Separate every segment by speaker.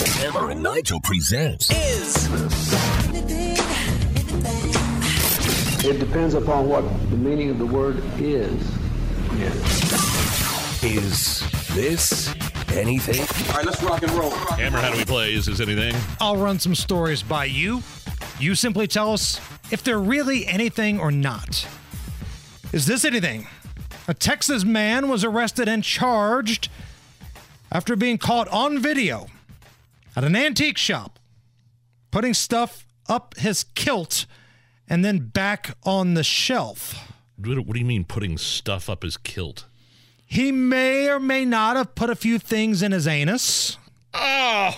Speaker 1: Hammer and Nigel presents
Speaker 2: is
Speaker 3: It depends upon what the meaning of the word is.
Speaker 1: Is This Anything?
Speaker 2: All right, let's rock and roll.
Speaker 4: Hammer, how do we play? Is this anything?
Speaker 5: I'll run some stories by you. You simply tell us if they're really anything or not. Is this anything? A Texas man was arrested and charged after being caught on video at an antique shop putting stuff up his kilt and then back on the shelf.
Speaker 4: What, do you mean putting stuff up his kilt?
Speaker 5: He may or may not have put a few things in his anus
Speaker 4: Oh,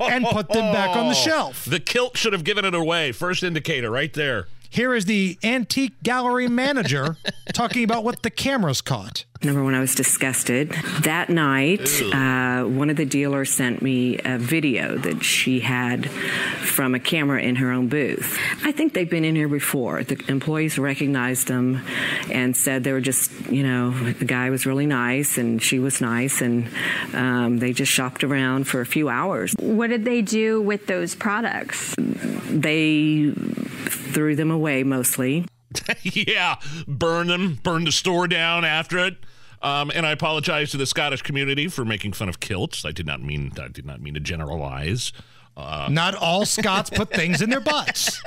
Speaker 5: and put them back on the shelf.
Speaker 4: the kilt should have given it away. First indicator right there.
Speaker 5: Here is the antique gallery manager talking about what the cameras caught.
Speaker 6: Number one, I was disgusted. That night, uh, one of the dealers sent me a video that she had from a camera in her own booth. I think they've been in here before. The employees recognized them and said they were just, you know, the guy was really nice and she was nice, and um, they just shopped around for a few hours.
Speaker 7: What did they do with those products?
Speaker 6: They threw them away mostly.
Speaker 4: yeah, burn them, burn the store down after it. Um, and I apologize to the Scottish community for making fun of kilts. I did not mean I did not mean to generalize. Uh,
Speaker 5: Not all Scots put things in their butts.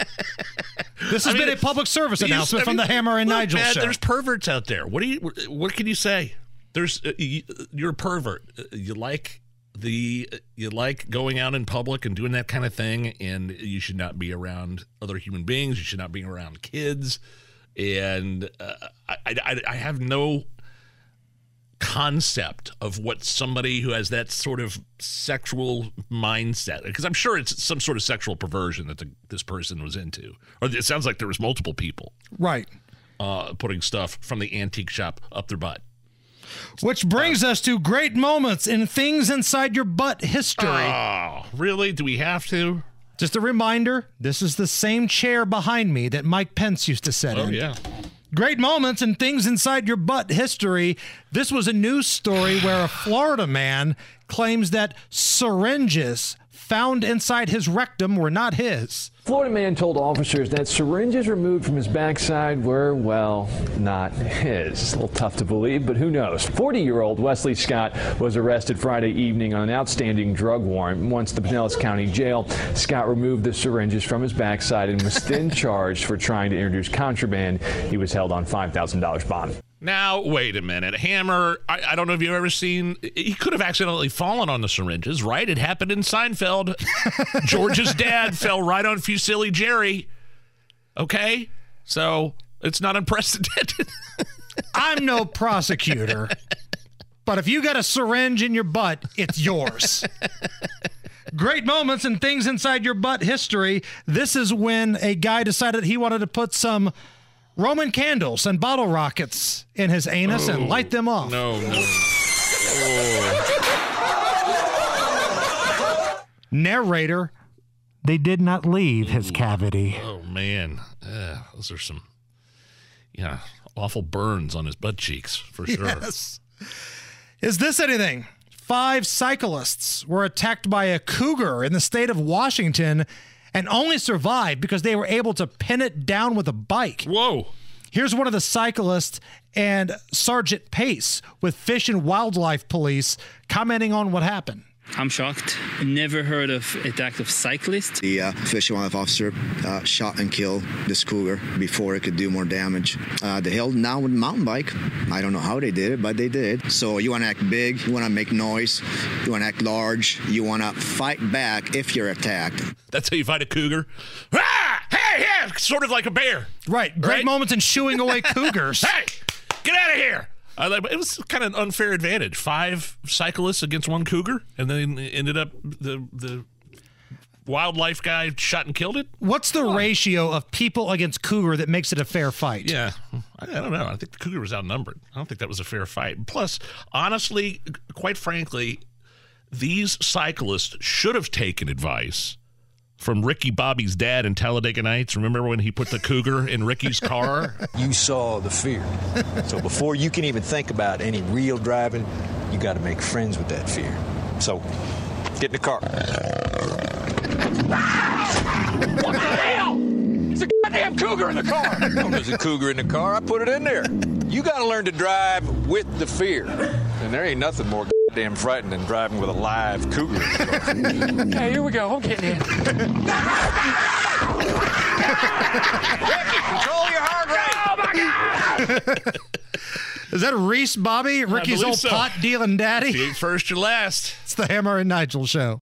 Speaker 5: This has
Speaker 4: I mean,
Speaker 5: been a public service
Speaker 4: you-
Speaker 5: announcement
Speaker 4: I
Speaker 5: from the Hammer and
Speaker 4: look,
Speaker 5: Nigel
Speaker 4: man,
Speaker 5: show.
Speaker 4: There's perverts out there. What do you? What can you say? There's uh, you, you're a pervert. Uh, You like the you like going out in public and doing that kind of thing, and you should not be around other human beings. You should not be around kids. And uh, I, I I have no concept of what somebody who has that sort of sexual mindset because i'm sure it's some sort of sexual perversion that the, this person was into or it sounds like there was multiple people
Speaker 5: right.
Speaker 4: uh, putting stuff from the antique shop up their butt
Speaker 5: Which brings us to great moments in things inside your butt history.
Speaker 4: oh really do we have to
Speaker 5: Just a reminder this is the same chair behind me that Mike Pence used to sit
Speaker 4: oh
Speaker 5: in.
Speaker 4: Oh, yeah
Speaker 5: Great moments and things inside your butt history. This was a news story where a Florida man claims that syringes found inside his rectum were not his.
Speaker 3: Florida man told officers that syringes removed from his backside were, well, not his. A little tough to believe, but who knows? 40 year old Wesley Scott was arrested Friday evening on an outstanding drug warrant. Once the Pinellas County Jail, Scott removed the syringes from his backside and was then charged for trying to introduce contraband. He was held on $5,000 bond.
Speaker 4: Now wait a minute. Hammer I, I don't know if you've ever seen he could have accidentally fallen on the syringes right? It happened in seinfeld. George's dad fell right on fusilli jerry. Okay? So it's not unprecedented.
Speaker 5: I'm no prosecutor, but if you got a syringe in your butt, it's yours. Great moments and things inside your butt history. This is when a guy decided he wanted to put some Roman candles and bottle rockets in his anus and light them off.
Speaker 4: no no
Speaker 5: Narrator, they did not leave his cavity.
Speaker 4: Oh man, uh, those are some, yeah, awful burns on his butt cheeks for sure.
Speaker 5: Yes. Is this anything? Five cyclists were attacked by a cougar in the state of Washington and only survived because they were able to pin it down with a bike.
Speaker 4: Whoa,
Speaker 5: Here's one of the cyclists and Sergeant Pace with Fish and Wildlife Police commenting on what happened.
Speaker 8: I'm shocked. Never heard of attack of cyclist.
Speaker 9: The uh, fish and wildlife officer uh, shot and killed this cougar before it could do more damage. Uh, they held him down with mountain bike. I don't know how they did it, but they did. So you want to act big, you want to make noise, you want to act large, you want to fight back if you're attacked.
Speaker 4: that's how you fight a cougar. Ah, hey, yeah, sort of like a bear.
Speaker 5: Right. Great
Speaker 4: Right.
Speaker 5: moments in shooing away cougars.
Speaker 4: Hey, get out of here. I like, it was kind of an unfair advantage. Five cyclists against one cougar, and then ended up the the wildlife guy shot and killed it.
Speaker 5: What's the ratio of people against cougar that makes it a fair fight?
Speaker 4: Yeah, I, I don't know. I think the cougar was outnumbered. I don't think that was a fair fight. Plus, honestly, quite frankly, these cyclists should have taken advice from Ricky Bobby's dad in Talladega Nights. Remember when he put the cougar in Ricky's car?
Speaker 2: You saw the fear. So before you can even think about any real driving, you got to make friends with that fear. So get in the car.
Speaker 10: What the hell? It's a goddamn cougar in the car.
Speaker 2: Oh, there's a cougar in the car. I put it in there. You got to learn to drive with the fear. And there ain't nothing more goddamn frightening than driving with a live cougar.
Speaker 10: okay, here we go. I'm getting in.
Speaker 2: Ricky, control your heart rate.
Speaker 10: Oh my god!
Speaker 5: Is that Reese Bobby, Ricky's old
Speaker 4: so.
Speaker 5: pot dealing daddy?
Speaker 4: First or last.
Speaker 5: It's the Hammer and Nigel show.